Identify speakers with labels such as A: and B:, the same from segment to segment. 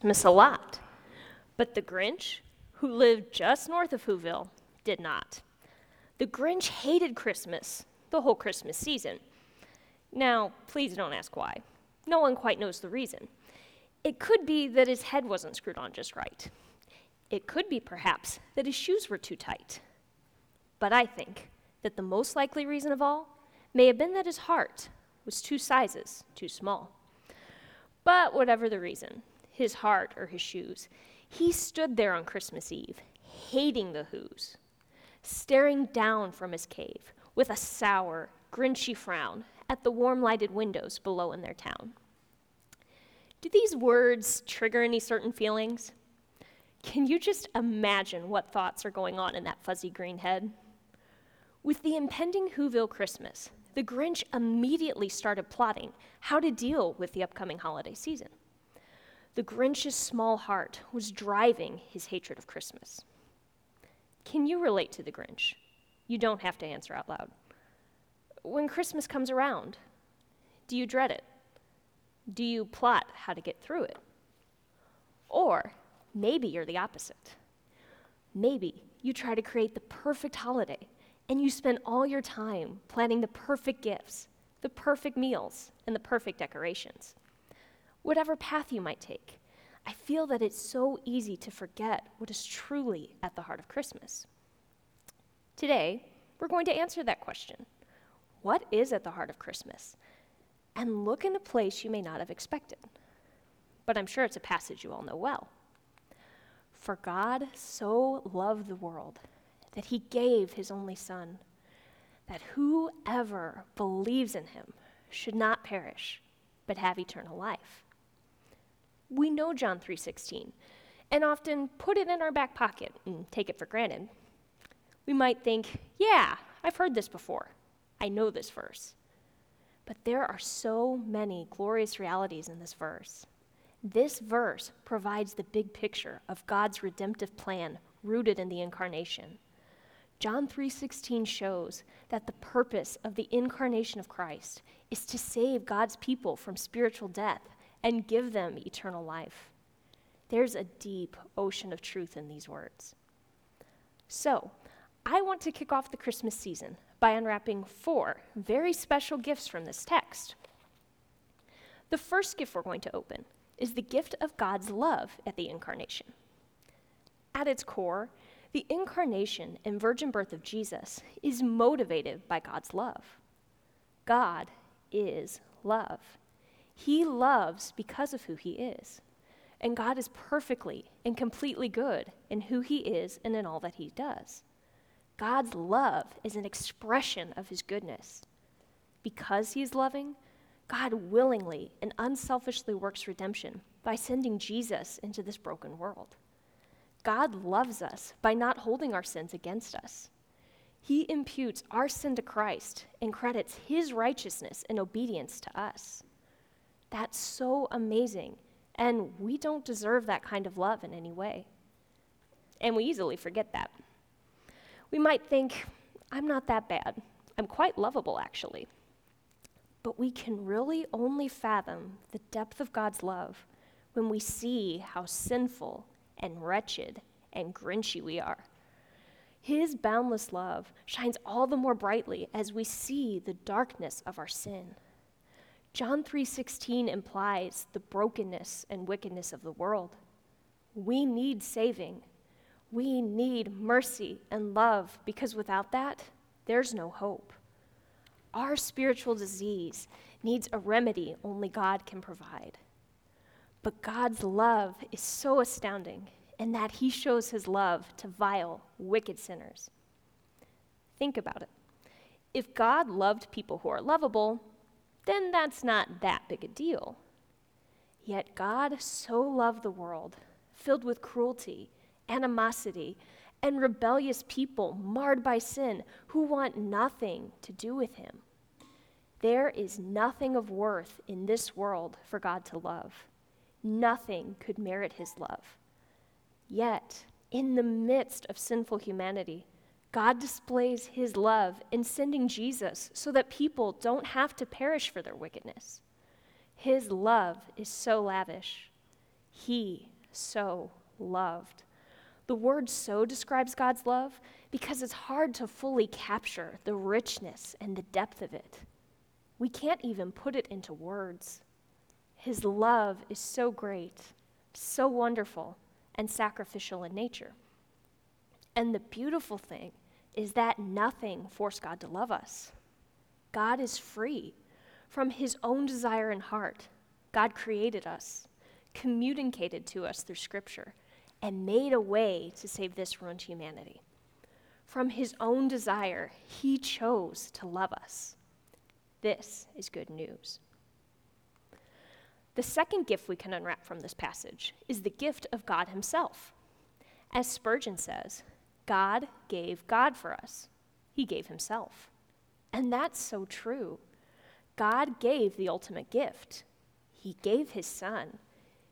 A: Christmas a lot. But the Grinch, who lived just north of Whoville, did not. The Grinch hated Christmas, the whole Christmas season. Now, please don't ask why. No one quite knows the reason. It could be that his head wasn't screwed on just right. It could be, perhaps, that his shoes were too tight. But I think that the most likely reason of all may have been that his heart was two sizes too small. But whatever the reason, his heart or his shoes, he stood there on Christmas Eve, hating the Who's, staring down from his cave with a sour, grinchy frown at the warm lighted windows below in their town. Do these words trigger any certain feelings? Can you just imagine what thoughts are going on in that fuzzy green head? With the impending Whoville Christmas, the Grinch immediately started plotting how to deal with the upcoming holiday season. The Grinch's small heart was driving his hatred of Christmas. Can you relate to the Grinch? You don't have to answer out loud. When Christmas comes around, do you dread it? Do you plot how to get through it? Or maybe you're the opposite. Maybe you try to create the perfect holiday and you spend all your time planning the perfect gifts, the perfect meals, and the perfect decorations. Whatever path you might take, I feel that it's so easy to forget what is truly at the heart of Christmas. Today, we're going to answer that question What is at the heart of Christmas? And look in a place you may not have expected. But I'm sure it's a passage you all know well. For God so loved the world that he gave his only Son, that whoever believes in him should not perish, but have eternal life. We know John 3:16 and often put it in our back pocket and take it for granted. We might think, "Yeah, I've heard this before. I know this verse." But there are so many glorious realities in this verse. This verse provides the big picture of God's redemptive plan rooted in the incarnation. John 3:16 shows that the purpose of the incarnation of Christ is to save God's people from spiritual death and give them eternal life. There's a deep ocean of truth in these words. So, I want to kick off the Christmas season by unwrapping four very special gifts from this text. The first gift we're going to open is the gift of God's love at the incarnation. At its core, the incarnation and virgin birth of Jesus is motivated by God's love. God is love. He loves because of who he is. And God is perfectly and completely good in who he is and in all that he does. God's love is an expression of his goodness. Because he is loving, God willingly and unselfishly works redemption by sending Jesus into this broken world. God loves us by not holding our sins against us. He imputes our sin to Christ and credits his righteousness and obedience to us. That's so amazing, and we don't deserve that kind of love in any way. And we easily forget that. We might think, I'm not that bad. I'm quite lovable, actually. But we can really only fathom the depth of God's love when we see how sinful and wretched and grinchy we are. His boundless love shines all the more brightly as we see the darkness of our sin. John 3:16 implies the brokenness and wickedness of the world. We need saving. We need mercy and love because without that, there's no hope. Our spiritual disease needs a remedy only God can provide. But God's love is so astounding in that he shows his love to vile, wicked sinners. Think about it. If God loved people who are lovable, then that's not that big a deal. Yet God so loved the world, filled with cruelty, animosity, and rebellious people marred by sin who want nothing to do with him. There is nothing of worth in this world for God to love. Nothing could merit his love. Yet, in the midst of sinful humanity, God displays his love in sending Jesus so that people don't have to perish for their wickedness. His love is so lavish. He so loved. The word so describes God's love because it's hard to fully capture the richness and the depth of it. We can't even put it into words. His love is so great, so wonderful, and sacrificial in nature. And the beautiful thing is that nothing forced God to love us. God is free from his own desire and heart. God created us, communicated to us through Scripture, and made a way to save this ruined humanity. From his own desire, he chose to love us. This is good news. The second gift we can unwrap from this passage is the gift of God Himself. As Spurgeon says, God gave God for us, He gave Himself. And that's so true. God gave the ultimate gift. He gave His Son.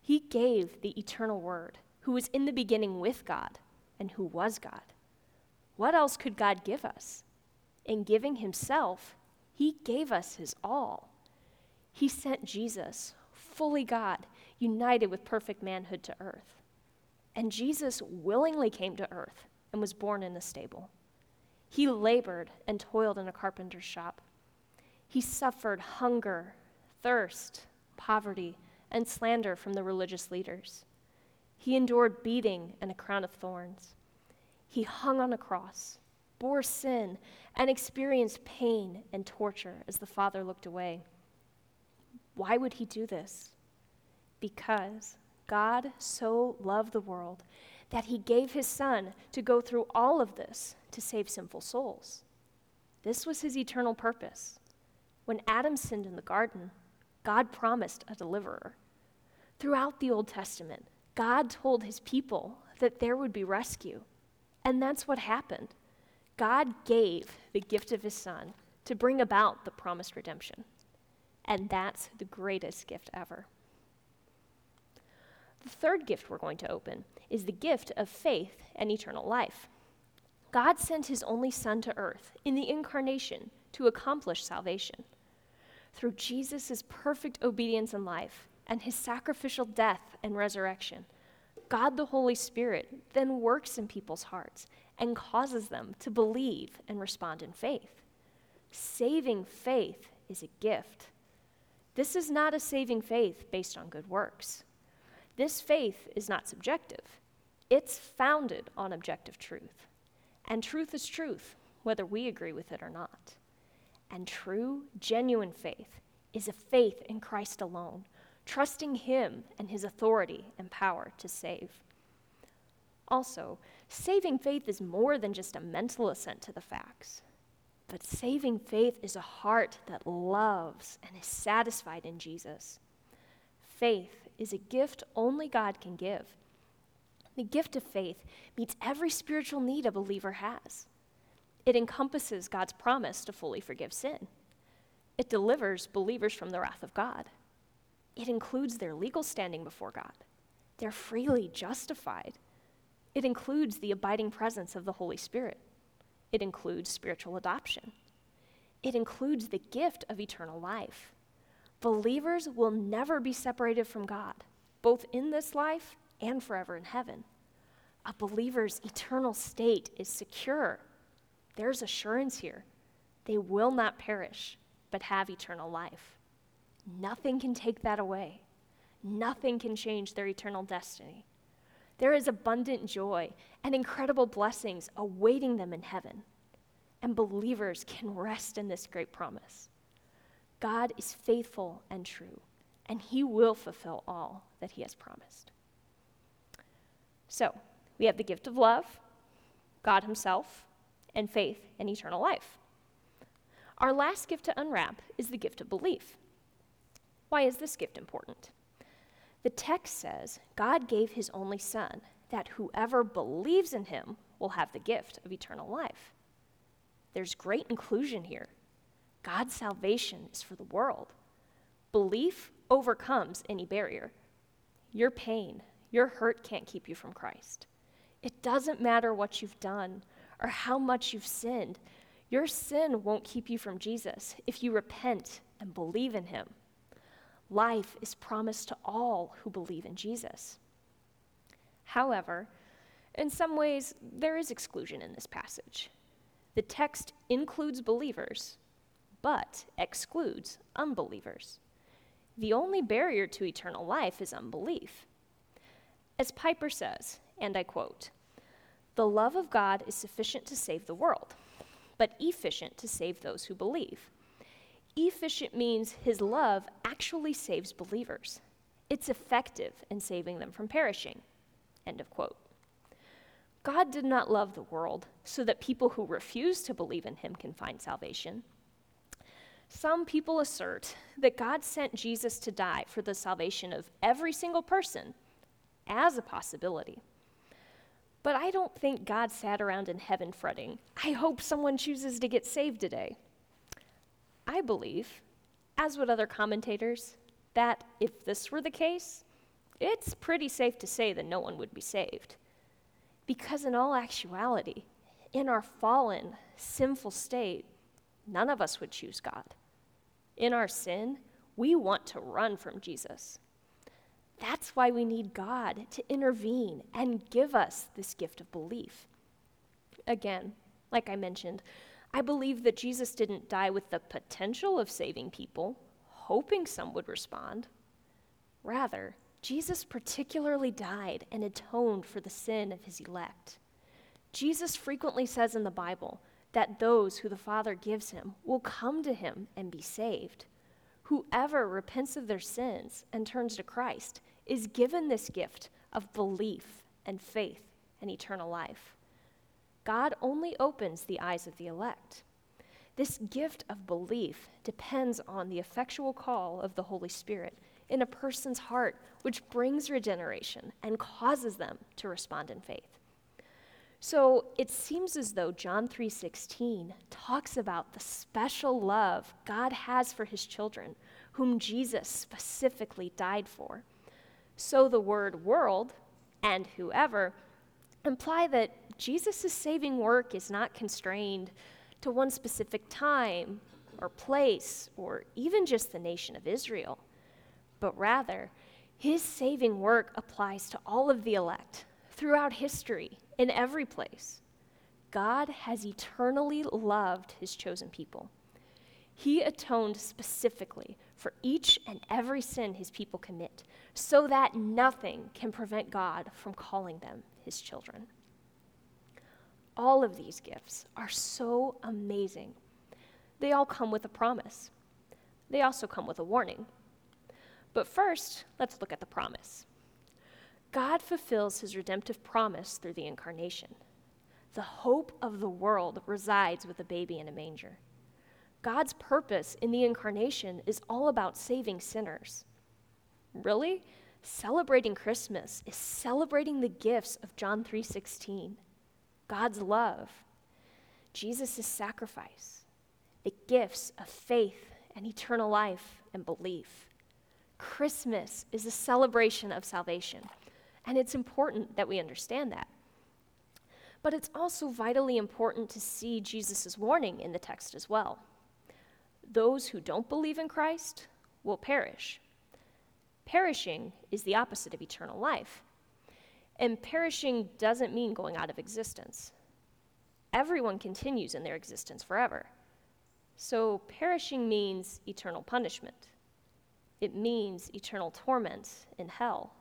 A: He gave the eternal Word, who was in the beginning with God and who was God. What else could God give us? In giving Himself, He gave us His all. He sent Jesus, fully God, united with perfect manhood to earth. And Jesus willingly came to earth and was born in a stable. He labored and toiled in a carpenter's shop. He suffered hunger, thirst, poverty, and slander from the religious leaders. He endured beating and a crown of thorns. He hung on a cross, bore sin, and experienced pain and torture as the Father looked away. Why would he do this? Because God so loved the world that he gave his Son to go through all of this to save sinful souls. This was his eternal purpose. When Adam sinned in the garden, God promised a deliverer. Throughout the Old Testament, God told his people that there would be rescue. And that's what happened. God gave the gift of his Son to bring about the promised redemption. And that's the greatest gift ever. The third gift we're going to open is the gift of faith and eternal life. God sent his only Son to earth in the incarnation to accomplish salvation. Through Jesus' perfect obedience in life and his sacrificial death and resurrection, God the Holy Spirit then works in people's hearts and causes them to believe and respond in faith. Saving faith is a gift this is not a saving faith based on good works. This faith is not subjective, it's founded on objective truth. And truth is truth, whether we agree with it or not. And true, genuine faith is a faith in Christ alone, trusting Him and His authority and power to save. Also, saving faith is more than just a mental assent to the facts. But saving faith is a heart that loves and is satisfied in Jesus. Faith is a gift only God can give. The gift of faith meets every spiritual need a believer has. It encompasses God's promise to fully forgive sin. It delivers believers from the wrath of God. It includes their legal standing before God. They're freely justified. It includes the abiding presence of the Holy Spirit. It includes spiritual adoption. It includes the gift of eternal life. Believers will never be separated from God, both in this life and forever in heaven. A believer's eternal state is secure. There's assurance here. They will not perish, but have eternal life. Nothing can take that away. Nothing can change their eternal destiny. There is abundant joy and incredible blessings awaiting them in heaven. And believers can rest in this great promise. God is faithful and true, and he will fulfill all that he has promised. So, we have the gift of love, God himself, and faith and eternal life. Our last gift to unwrap is the gift of belief. Why is this gift important? The text says God gave his only Son, that whoever believes in him will have the gift of eternal life. There's great inclusion here. God's salvation is for the world. Belief overcomes any barrier. Your pain, your hurt can't keep you from Christ. It doesn't matter what you've done or how much you've sinned. Your sin won't keep you from Jesus if you repent and believe in him. life is promised to all who believe in Jesus. However, in some ways, there is exclusion in this passage. The text includes believers, but excludes unbelievers. The only barrier to eternal life is unbelief. As Piper says, and I quote, the love of God is sufficient to save the world, but efficient to save those who believe. Efficient means his love actually saves believers. It's effective in saving them from perishing. End of quote. God did not love the world so that people who refuse to believe in him can find salvation. Some people assert that God sent Jesus to die for the salvation of every single person as a possibility. But I don't think God sat around in heaven fretting, I hope someone chooses to get saved today. I believe, as would other commentators, that if this were the case, it's pretty safe to say that no one would be saved. Because in all actuality, in our fallen, sinful state, none of us would choose God. In our sin, we want to run from Jesus. That's why we need God to intervene and give us this gift of belief. Again, like I mentioned, I believe that Jesus didn't die with the potential of saving people, hoping some would respond. Rather, Jesus particularly died and atoned for the sin of his elect. Jesus frequently says in the Bible that those who the Father gives him will come to him and be saved. Whoever repents of their sins and turns to Christ is given this gift of belief and faith and eternal life. God only opens the eyes of the elect. This gift of belief depends on the effectual call of the Holy Spirit in a person's heart, which brings regeneration and causes them to respond in faith. So it seems as though John 3:16 talks about the special love God has for his children, whom Jesus specifically died for. So the word world and whoever imply that Jesus' saving work is not constrained to one specific time or place or even just the nation of Israel, but rather, his saving work applies to all of the elect throughout history, in every place. God has eternally loved his chosen people. He atoned specifically for each and every sin his people commit, so that nothing can prevent God from calling them his children. All of these gifts are so amazing. They all come with a promise. They also come with a warning. But first, let's look at the promise. God fulfills his redemptive promise through the incarnation. The hope of the world resides with a baby in a manger. God's purpose in the incarnation is all about saving sinners. Really? Celebrating Christmas is celebrating the gifts of John 3:16. God's love, Jesus' sacrifice, the gifts of faith and eternal life and belief. Christmas is a celebration of salvation, and it's important that we understand that. But it's also vitally important to see Jesus' warning in the text as well those who don't believe in Christ will perish. Perishing is the opposite of eternal life. And perishing doesn't mean going out of existence. Everyone continues in their existence forever. So perishing means eternal punishment. It means eternal torment in hell.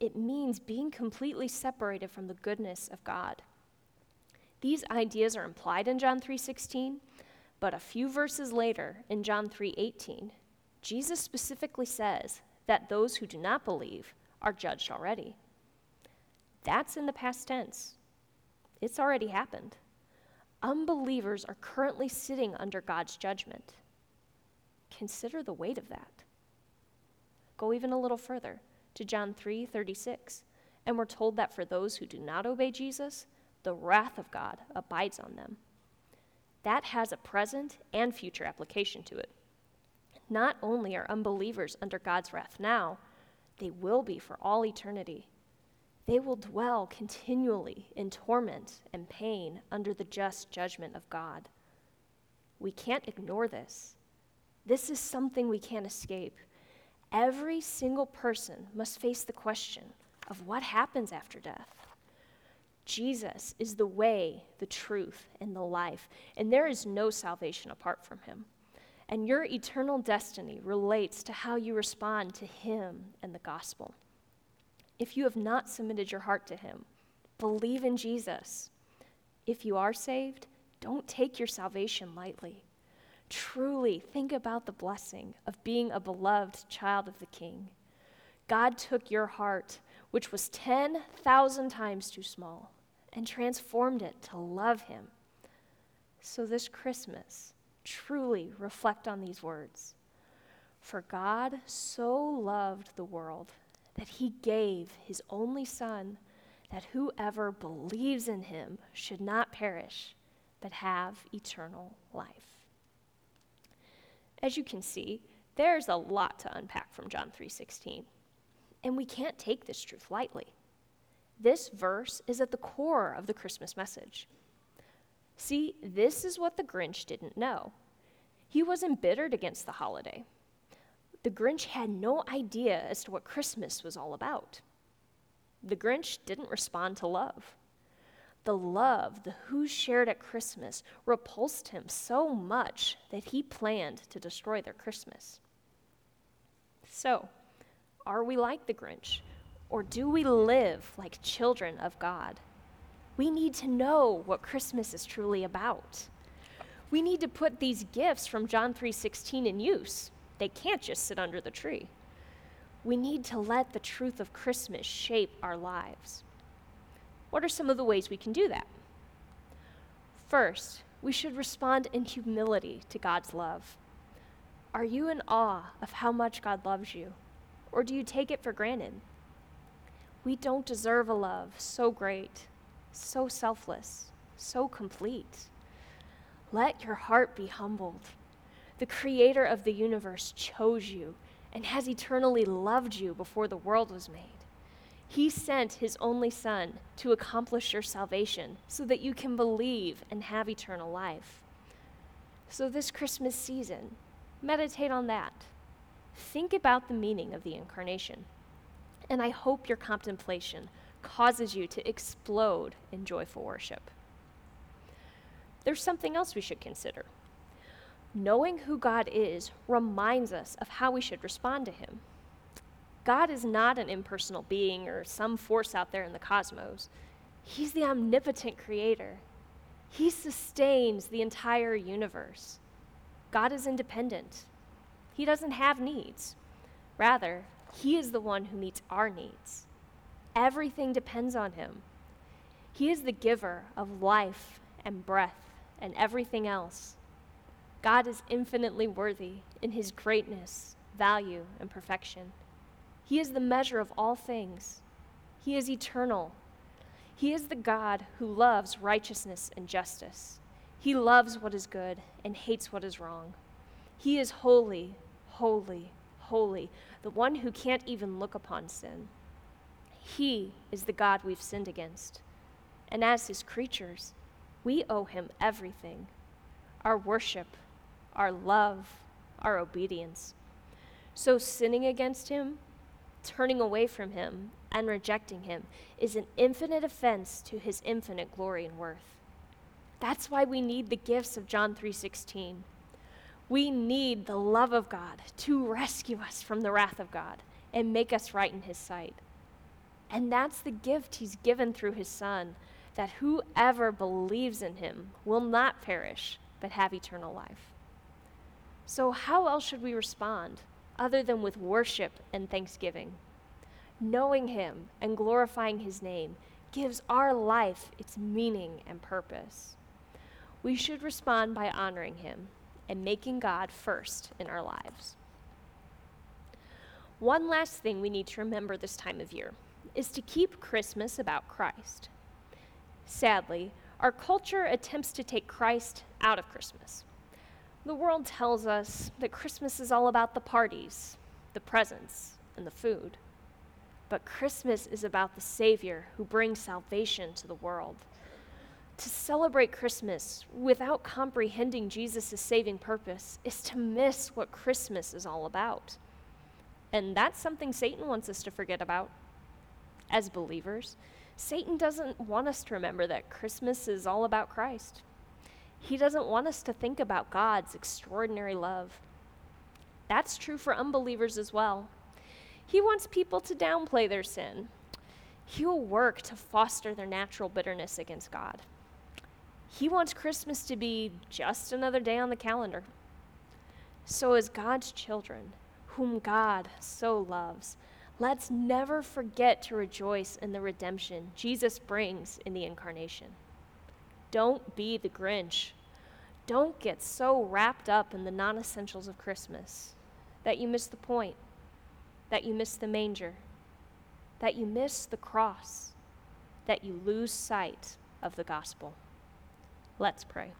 A: It means being completely separated from the goodness of God. These ideas are implied in John 3:16, but a few verses later, in John 3:18, Jesus specifically says that those who do not believe are judged already. That's in the past tense. It's already happened. Unbelievers are currently sitting under God's judgment. Consider the weight of that. Go even a little further to John 3:36, and we're told that for those who do not obey Jesus, the wrath of God abides on them that has a present and future application to it. Not only are unbelievers under God's wrath now, they will be for all eternity. They will dwell continually in torment and pain under the just judgment of God. We can't ignore this. This is something we can't escape. Every single person must face the question of what happens after death. Jesus is the way, the truth, and the life, and there is no salvation apart from him. And your eternal destiny relates to how you respond to him and the gospel. If you have not submitted your heart to him, believe in Jesus. If you are saved, don't take your salvation lightly. Truly think about the blessing of being a beloved child of the King. God took your heart, which was 10,000 times too small, and transformed it to love Him. So this Christmas, truly reflect on these words. For God so loved the world that He gave His only Son, that whoever believes in Him should not perish, but have eternal life. As you can see, there's a lot to unpack from John 3:16. And we can't take this truth lightly. This verse is at the core of the Christmas message. See, this is what the Grinch didn't know. He was embittered against the holiday. The Grinch had no idea as to what Christmas was all about. The Grinch didn't respond to love the love, the who shared at Christmas, repulsed him so much that he planned to destroy their Christmas. So, are we like the Grinch? Or do we live like children of God? We need to know what Christmas is truly about. We need to put these gifts from John 3:16 in use. They can't just sit under the tree. We need to let the truth of Christmas shape our lives. What are some of the ways we can do that? First, we should respond in humility to God's love. Are you in awe of how much God loves you, or do you take it for granted? We don't deserve a love so great, so selfless, so complete. Let your heart be humbled. The creator of the universe chose you and has eternally loved you before the world was made. He sent his only Son to accomplish your salvation so that you can believe and have eternal life. So, this Christmas season, meditate on that. Think about the meaning of the incarnation. And I hope your contemplation causes you to explode in joyful worship. There's something else we should consider. Knowing who God is reminds us of how we should respond to him. God is not an impersonal being or some force out there in the cosmos. He's the omnipotent creator. He sustains the entire universe. God is independent. He doesn't have needs. Rather, He is the one who meets our needs. Everything depends on Him. He is the giver of life and breath and everything else. God is infinitely worthy in His greatness, value, and perfection. He is the measure of all things. He is eternal. He is the God who loves righteousness and justice. He loves what is good and hates what is wrong. He is holy, holy, holy, the one who can't even look upon sin. He is the God we've sinned against. And as his creatures, we owe him everything our worship, our love, our obedience. So sinning against him turning away from him and rejecting him is an infinite offense to his infinite glory and worth. That's why we need the gifts of John 3:16. We need the love of God to rescue us from the wrath of God and make us right in his sight. And that's the gift he's given through his son that whoever believes in him will not perish but have eternal life. So how else should we respond? Other than with worship and thanksgiving. Knowing Him and glorifying His name gives our life its meaning and purpose. We should respond by honoring Him and making God first in our lives. One last thing we need to remember this time of year is to keep Christmas about Christ. Sadly, our culture attempts to take Christ out of Christmas. The world tells us that Christmas is all about the parties, the presents, and the food. But Christmas is about the Savior who brings salvation to the world. To celebrate Christmas without comprehending Jesus' saving purpose is to miss what Christmas is all about. And that's something Satan wants us to forget about as believers. Satan doesn't want us to remember that Christmas is all about Christ. He doesn't want us to think about God's extraordinary love. That's true for unbelievers as well. He wants people to downplay their sin. He will work to foster their natural bitterness against God. He wants Christmas to be just another day on the calendar. So, as God's children, whom God so loves, let's never forget to rejoice in the redemption Jesus brings in the incarnation. Don't be the Grinch. Don't get so wrapped up in the non essentials of Christmas that you miss the point, that you miss the manger, that you miss the cross, that you lose sight of the gospel. Let's pray.